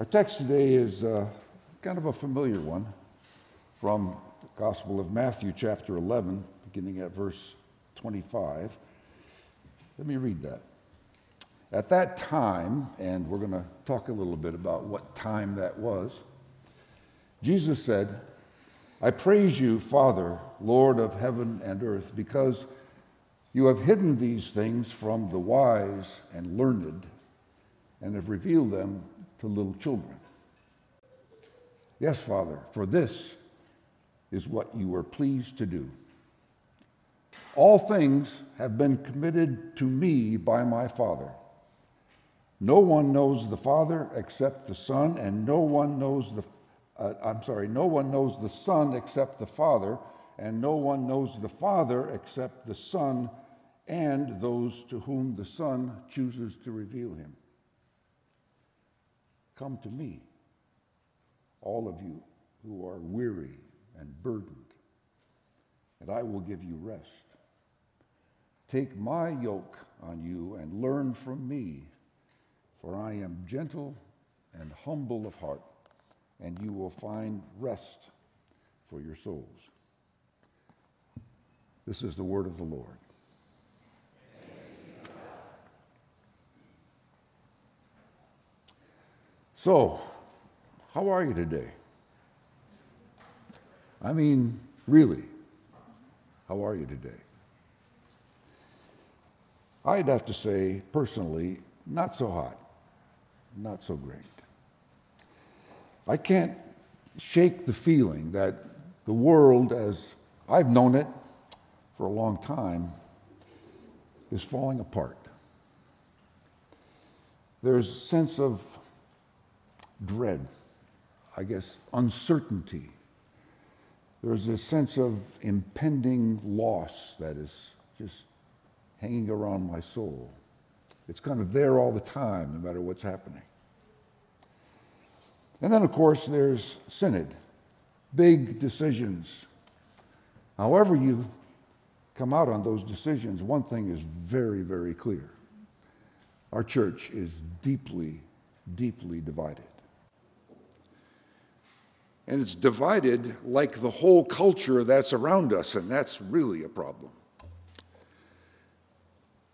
Our text today is uh, kind of a familiar one from the Gospel of Matthew, chapter 11, beginning at verse 25. Let me read that. At that time, and we're going to talk a little bit about what time that was, Jesus said, I praise you, Father, Lord of heaven and earth, because you have hidden these things from the wise and learned and have revealed them to little children. Yes, Father, for this is what you were pleased to do. All things have been committed to me by my Father. No one knows the Father except the Son, and no one knows the uh, I'm sorry, no one knows the Son except the Father, and no one knows the Father except the Son and those to whom the Son chooses to reveal him. Come to me, all of you who are weary and burdened, and I will give you rest. Take my yoke on you and learn from me, for I am gentle and humble of heart, and you will find rest for your souls. This is the word of the Lord. So, how are you today? I mean, really, how are you today? I'd have to say, personally, not so hot, not so great. I can't shake the feeling that the world, as I've known it for a long time, is falling apart. There's a sense of dread, I guess, uncertainty. There's a sense of impending loss that is just hanging around my soul. It's kind of there all the time, no matter what's happening. And then, of course, there's synod, big decisions. However, you come out on those decisions, one thing is very, very clear. Our church is deeply, deeply divided. And it's divided like the whole culture that's around us, and that's really a problem.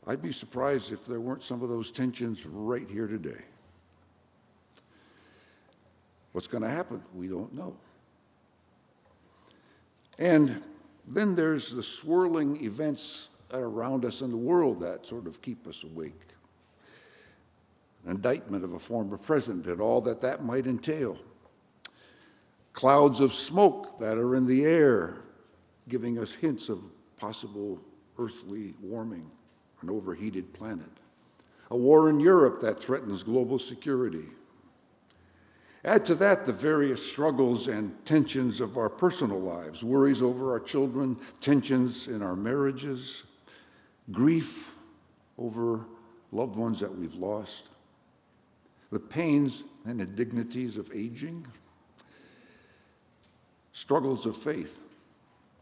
I'd be surprised if there weren't some of those tensions right here today. What's going to happen? We don't know. And then there's the swirling events around us in the world that sort of keep us awake. An indictment of a former president and all that that might entail clouds of smoke that are in the air, giving us hints of possible earthly warming, an overheated planet, a war in Europe that threatens global security. Add to that the various struggles and tensions of our personal lives, worries over our children, tensions in our marriages, grief over loved ones that we've lost, the pains and indignities of aging, struggles of faith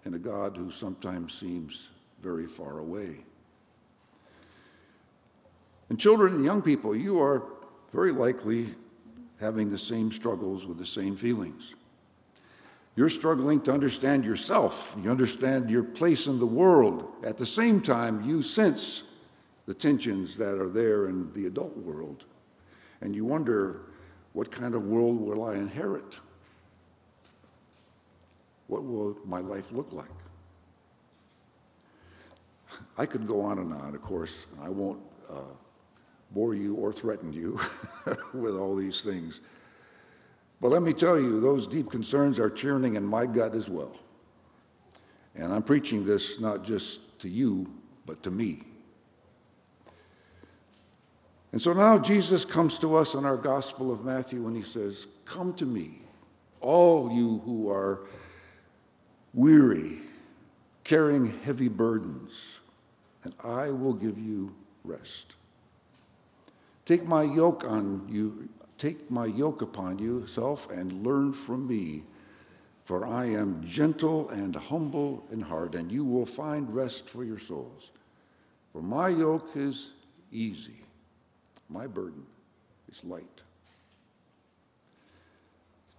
in a God who sometimes seems very far away. And children and young people, you are very likely having the same struggles with the same feelings. You're struggling to understand yourself. You understand your place in the world. At the same time, you sense the tensions that are there in the adult world. And you wonder, what kind of world will I inherit? What will my life look like? I could go on and on, of course, and I won't uh, bore you or threaten you with all these things. But let me tell you, those deep concerns are churning in my gut as well. And I'm preaching this not just to you, but to me. And so now Jesus comes to us in our Gospel of Matthew and he says, Come to me, all you who are weary, carrying heavy burdens, and I will give you rest. Take my yoke on you, take my yoke upon yourself and learn from me, for I am gentle and humble in heart, and you will find rest for your souls. For my yoke is easy, my burden is light.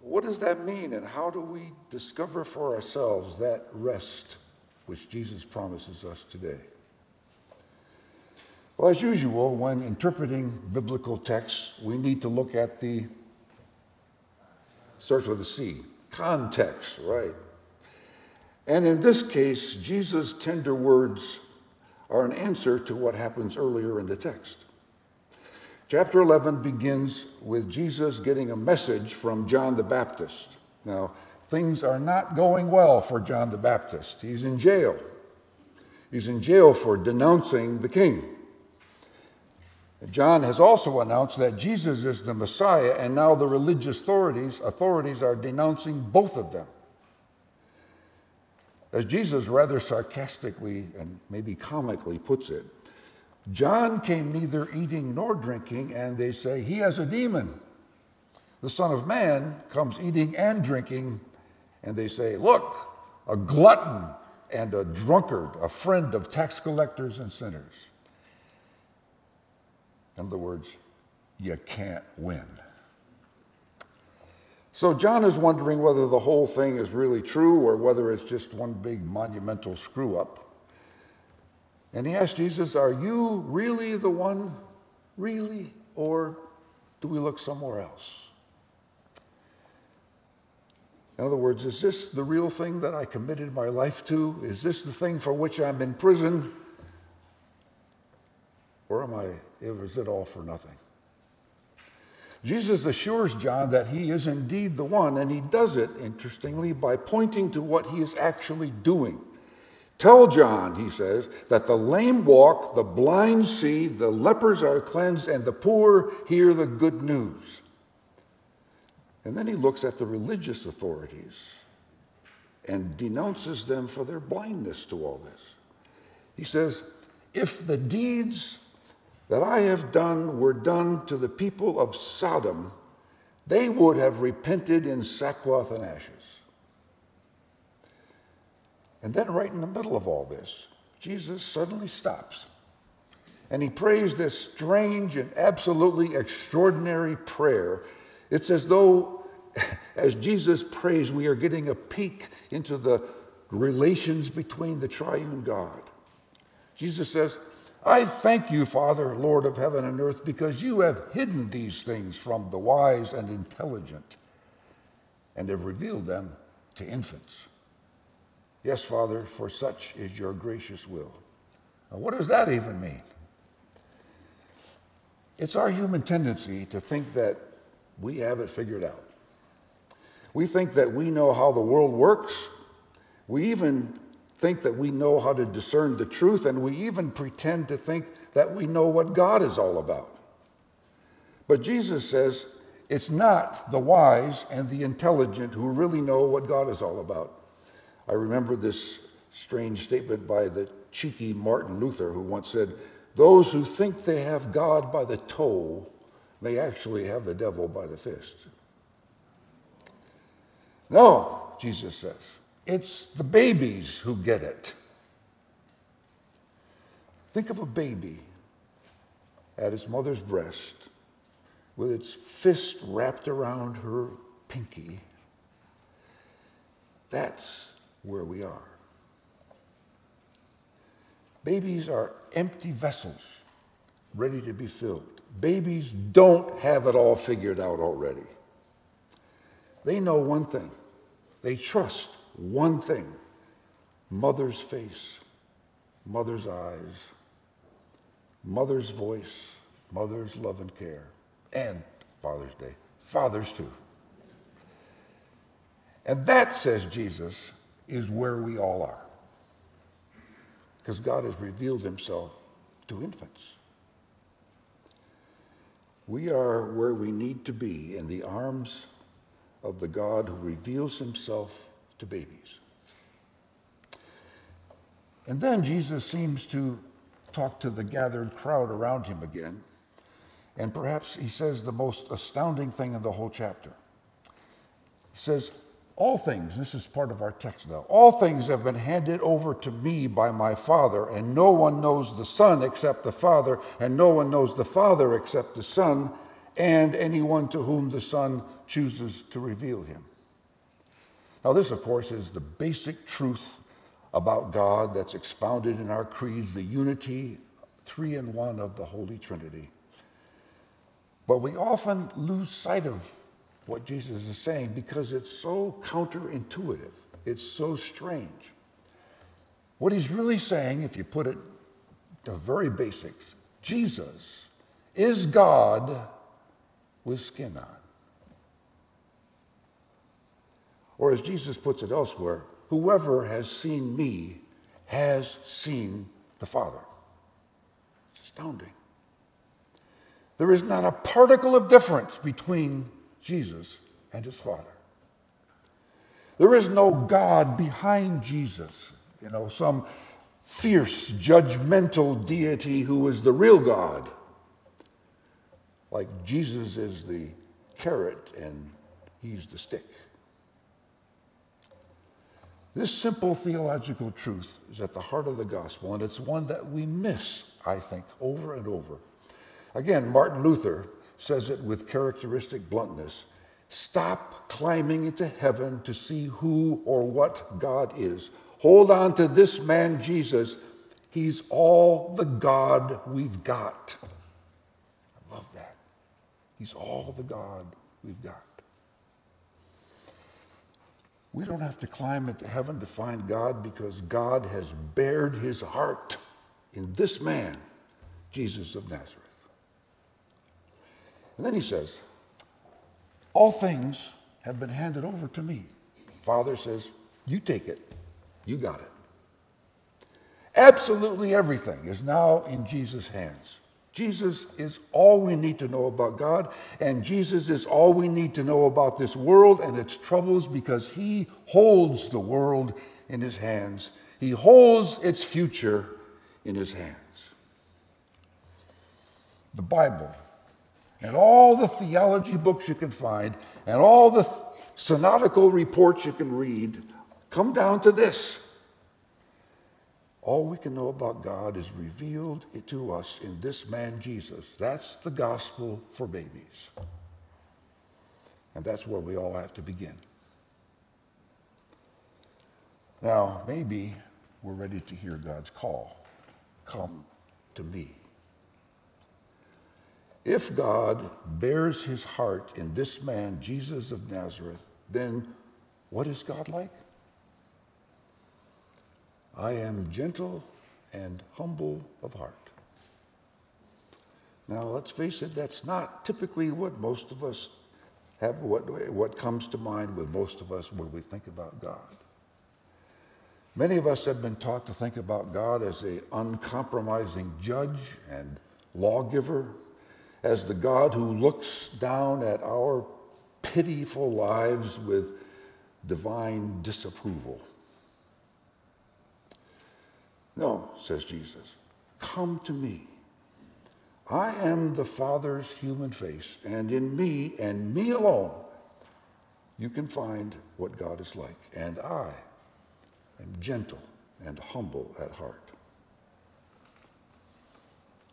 What does that mean, and how do we discover for ourselves that rest which Jesus promises us today? Well, as usual, when interpreting biblical texts, we need to look at the, starts with a C, context, right? And in this case, Jesus' tender words are an answer to what happens earlier in the text. Chapter 11 begins with Jesus getting a message from John the Baptist. Now, things are not going well for John the Baptist. He's in jail. He's in jail for denouncing the king. John has also announced that Jesus is the Messiah, and now the religious authorities, authorities are denouncing both of them. As Jesus rather sarcastically and maybe comically puts it, John came neither eating nor drinking, and they say, He has a demon. The Son of Man comes eating and drinking, and they say, Look, a glutton and a drunkard, a friend of tax collectors and sinners. In other words, you can't win. So John is wondering whether the whole thing is really true or whether it's just one big monumental screw up. And he asked Jesus, Are you really the one? Really? Or do we look somewhere else? In other words, is this the real thing that I committed my life to? Is this the thing for which I'm in prison? Or am I, is it all for nothing? Jesus assures John that he is indeed the one, and he does it, interestingly, by pointing to what he is actually doing. Tell John, he says, that the lame walk, the blind see, the lepers are cleansed, and the poor hear the good news. And then he looks at the religious authorities and denounces them for their blindness to all this. He says, If the deeds that I have done were done to the people of Sodom, they would have repented in sackcloth and ashes. And then, right in the middle of all this, Jesus suddenly stops and he prays this strange and absolutely extraordinary prayer. It's as though, as Jesus prays, we are getting a peek into the relations between the triune God. Jesus says, I thank you, Father, Lord of heaven and earth, because you have hidden these things from the wise and intelligent and have revealed them to infants. Yes, Father, for such is your gracious will. Now, what does that even mean? It's our human tendency to think that we have it figured out. We think that we know how the world works. We even think that we know how to discern the truth, and we even pretend to think that we know what God is all about. But Jesus says it's not the wise and the intelligent who really know what God is all about. I remember this strange statement by the cheeky Martin Luther, who once said, Those who think they have God by the toe may actually have the devil by the fist. No, Jesus says, it's the babies who get it. Think of a baby at its mother's breast with its fist wrapped around her pinky. That's where we are. Babies are empty vessels ready to be filled. Babies don't have it all figured out already. They know one thing, they trust one thing mother's face, mother's eyes, mother's voice, mother's love and care, and Father's Day. Fathers, too. And that, says Jesus, is where we all are. Because God has revealed himself to infants. We are where we need to be in the arms of the God who reveals himself to babies. And then Jesus seems to talk to the gathered crowd around him again. And perhaps he says the most astounding thing in the whole chapter. He says, all things, this is part of our text now, all things have been handed over to me by my Father, and no one knows the Son except the Father, and no one knows the Father except the Son, and anyone to whom the Son chooses to reveal him. Now, this, of course, is the basic truth about God that's expounded in our creeds the unity, three in one of the Holy Trinity. But we often lose sight of what Jesus is saying because it's so counterintuitive, it's so strange. What he's really saying, if you put it to very basics, Jesus is God with skin on. Or as Jesus puts it elsewhere, whoever has seen me has seen the Father. It's astounding. There is not a particle of difference between Jesus and his Father. There is no God behind Jesus, you know, some fierce, judgmental deity who is the real God. Like Jesus is the carrot and he's the stick. This simple theological truth is at the heart of the gospel, and it's one that we miss, I think, over and over. Again, Martin Luther says it with characteristic bluntness stop climbing into heaven to see who or what God is. Hold on to this man, Jesus. He's all the God we've got. I love that. He's all the God we've got. We don't have to climb into heaven to find God because God has bared his heart in this man, Jesus of Nazareth. And then he says, All things have been handed over to me. Father says, You take it. You got it. Absolutely everything is now in Jesus' hands. Jesus is all we need to know about God, and Jesus is all we need to know about this world and its troubles because He holds the world in His hands. He holds its future in His hands. The Bible and all the theology books you can find and all the synodical reports you can read come down to this all we can know about God is revealed to us in this man Jesus. That's the gospel for babies. And that's where we all have to begin. Now, maybe we're ready to hear God's call come to me. If God bares his heart in this man, Jesus of Nazareth, then what is God like? I am gentle and humble of heart. Now, let's face it, that's not typically what most of us have, what, what comes to mind with most of us when we think about God. Many of us have been taught to think about God as an uncompromising judge and lawgiver, as the God who looks down at our pitiful lives with divine disapproval. No, says Jesus, come to me. I am the Father's human face, and in me and me alone, you can find what God is like. And I am gentle and humble at heart.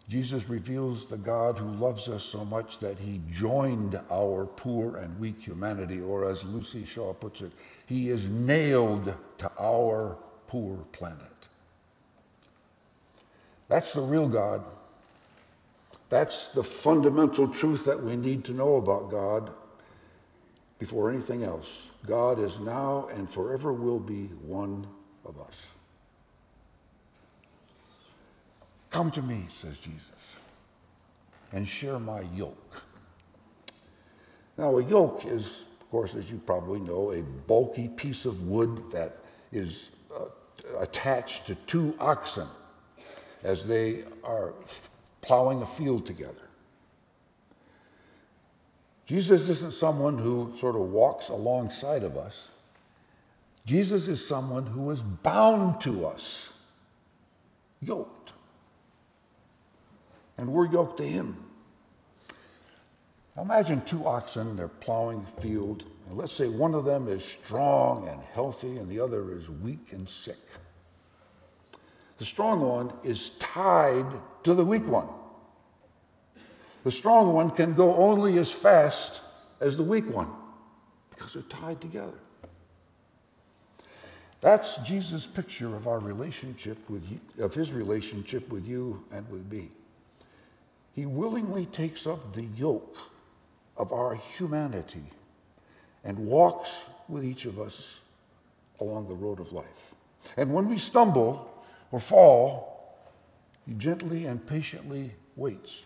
Jesus reveals the God who loves us so much that he joined our poor and weak humanity, or as Luci Shaw puts it, he is nailed to our poor planet. That's the real God. That's the fundamental truth that we need to know about God before anything else. God is now and forever will be one of us. Come to me, says Jesus, and share my yoke. Now, a yoke is, of course, as you probably know, a bulky piece of wood that is uh, attached to two oxen as they are plowing a field together. Jesus isn't someone who sort of walks alongside of us. Jesus is someone who is bound to us, yoked. And we're yoked to him. Imagine two oxen, they're plowing a field. And let's say one of them is strong and healthy, and the other is weak and sick. The strong one is tied to the weak one. The strong one can go only as fast as the weak one because they're tied together. That's Jesus' picture of our relationship with you, of his relationship with you and with me. He willingly takes up the yoke of our humanity and walks with each of us along the road of life. And when we stumble or fall, he gently and patiently waits,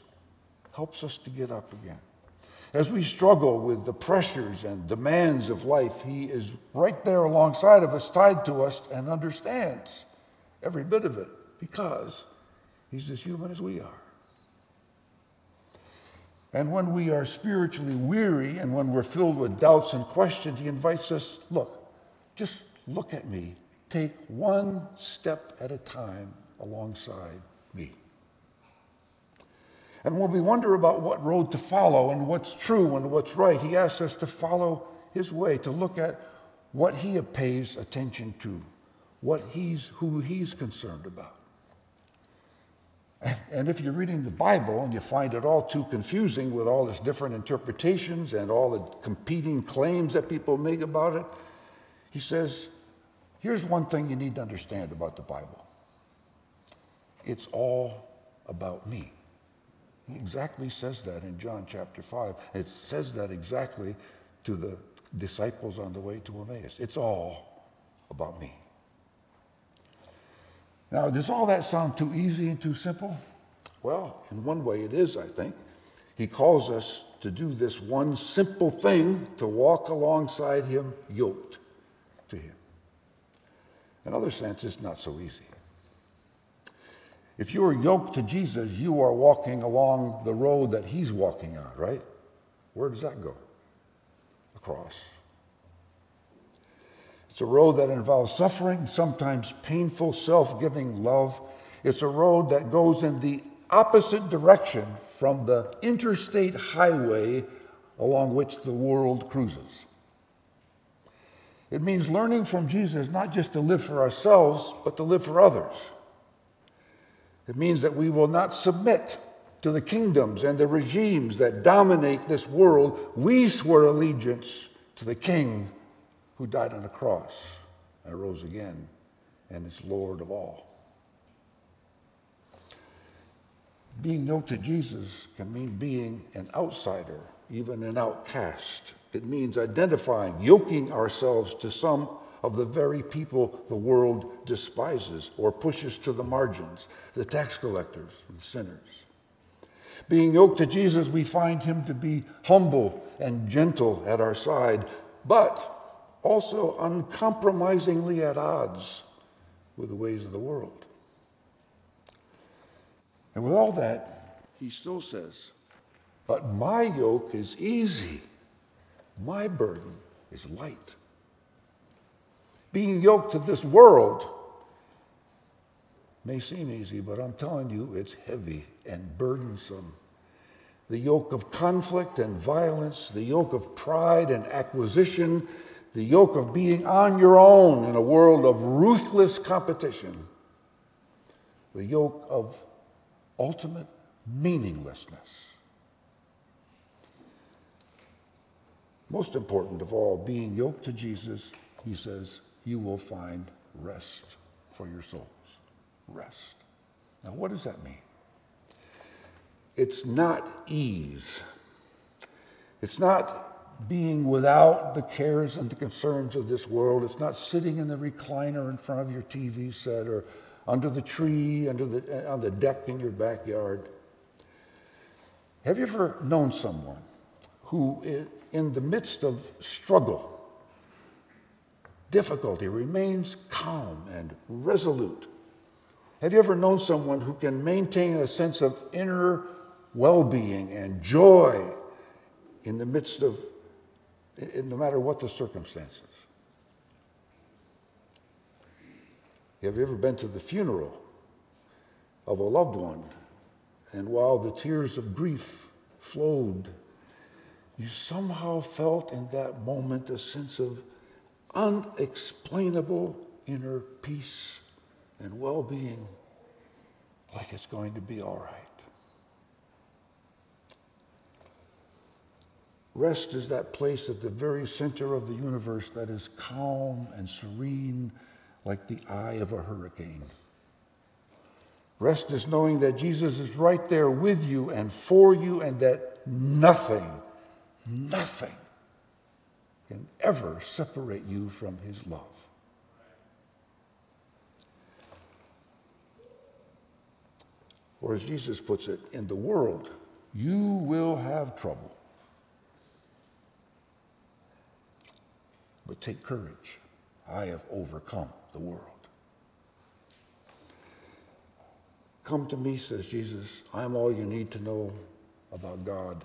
helps us to get up again. As we struggle with the pressures and demands of life, he is right there alongside of us, tied to us, and understands every bit of it because he's as human as we are. And when we are spiritually weary and when we're filled with doubts and questions, he invites us look, just look at me. Take one step at a time alongside me. And when we wonder about what road to follow and what's true and what's right, he asks us to follow his way, to look at what he pays attention to, what he's, who he's concerned about. And if you're reading the Bible and you find it all too confusing with all its different interpretations and all the competing claims that people make about it, he says, here's one thing you need to understand about the Bible it's all about me. He exactly says that in John chapter 5. It says that exactly to the disciples on the way to Emmaus. It's all about me. Now, does all that sound too easy and too simple? Well, in one way it is, I think. He calls us to do this one simple thing to walk alongside him, yoked to him. In other sense, it's not so easy. If you are yoked to Jesus, you are walking along the road that he's walking on, right? Where does that go? The cross. It's a road that involves suffering, sometimes painful, self giving love. It's a road that goes in the opposite direction from the interstate highway along which the world cruises. It means learning from Jesus not just to live for ourselves, but to live for others. It means that we will not submit to the kingdoms and the regimes that dominate this world. We swear allegiance to the King who died on a cross and rose again and is Lord of all. Being yoked to Jesus can mean being an outsider, even an outcast. It means identifying, yoking ourselves to some of the very people the world despises or pushes to the margins the tax collectors and sinners. Being yoked to Jesus, we find him to be humble and gentle at our side, but also uncompromisingly at odds with the ways of the world. And with all that, he still says, But my yoke is easy, my burden is light. Being yoked to this world may seem easy, but I'm telling you, it's heavy and burdensome. The yoke of conflict and violence, the yoke of pride and acquisition, the yoke of being on your own in a world of ruthless competition, the yoke of ultimate meaninglessness. Most important of all, being yoked to Jesus, he says, you will find rest for your souls. Rest. Now, what does that mean? It's not ease. It's not being without the cares and the concerns of this world. It's not sitting in the recliner in front of your TV set or under the tree, under the, uh, on the deck in your backyard. Have you ever known someone who, in the midst of struggle, difficulty, remains calm and resolute? Have you ever known someone who can maintain a sense of inner well being and joy in the midst of no matter what the circumstances. Have you ever been to the funeral of a loved one, and while the tears of grief flowed, you somehow felt in that moment a sense of unexplainable inner peace and well being, like it's going to be all right. Rest is that place at the very center of the universe that is calm and serene like the eye of a hurricane. Rest is knowing that Jesus is right there with you and for you, and that nothing, nothing can ever separate you from his love. Or as Jesus puts it, in the world, you will have trouble. But take courage. I have overcome the world. Come to me, says Jesus. I'm all you need to know about God.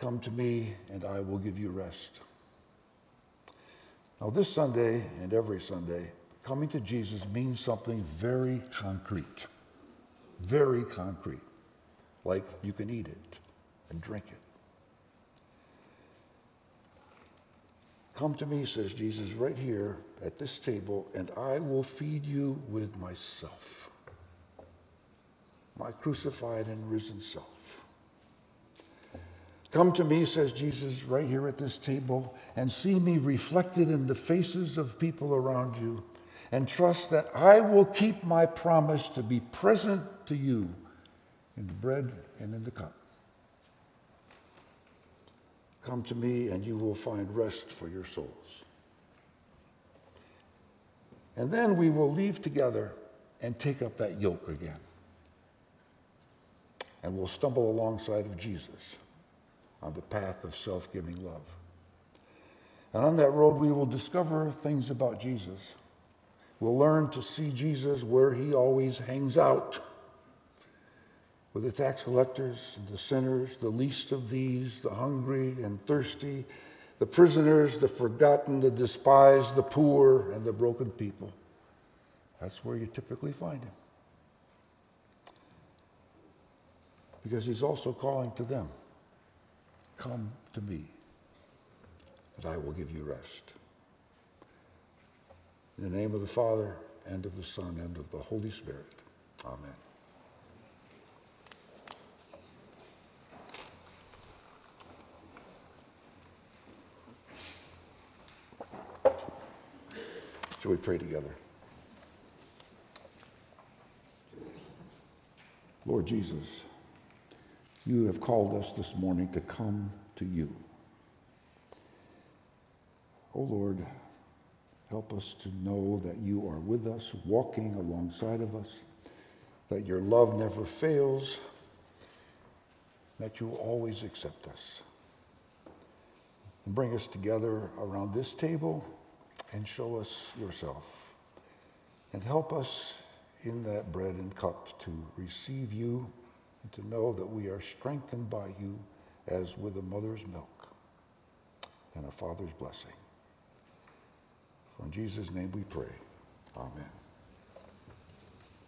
Come to me, and I will give you rest. Now, this Sunday and every Sunday, coming to Jesus means something very concrete. Very concrete. Like you can eat it and drink it. Come to me, says Jesus, right here at this table, and I will feed you with myself, my crucified and risen self. Come to me, says Jesus, right here at this table, and see me reflected in the faces of people around you, and trust that I will keep my promise to be present to you in the bread and in the cup. Come to me, and you will find rest for your souls. And then we will leave together and take up that yoke again. And we'll stumble alongside of Jesus on the path of self giving love. And on that road, we will discover things about Jesus. We'll learn to see Jesus where he always hangs out with the tax collectors the sinners, the least of these, the hungry and thirsty, the prisoners, the forgotten, the despised, the poor, and the broken people. That's where you typically find him. Because he's also calling to them. Come to me, and I will give you rest. In the name of the Father, and of the Son, and of the Holy Spirit. Amen. Shall we pray together? Lord Jesus, you have called us this morning to come to you. Oh Lord, help us to know that you are with us, walking alongside of us, that your love never fails, that you always accept us. And bring us together around this table and show us yourself. And help us in that bread and cup to receive you and to know that we are strengthened by you as with a mother's milk and a father's blessing. For in Jesus' name we pray. Amen.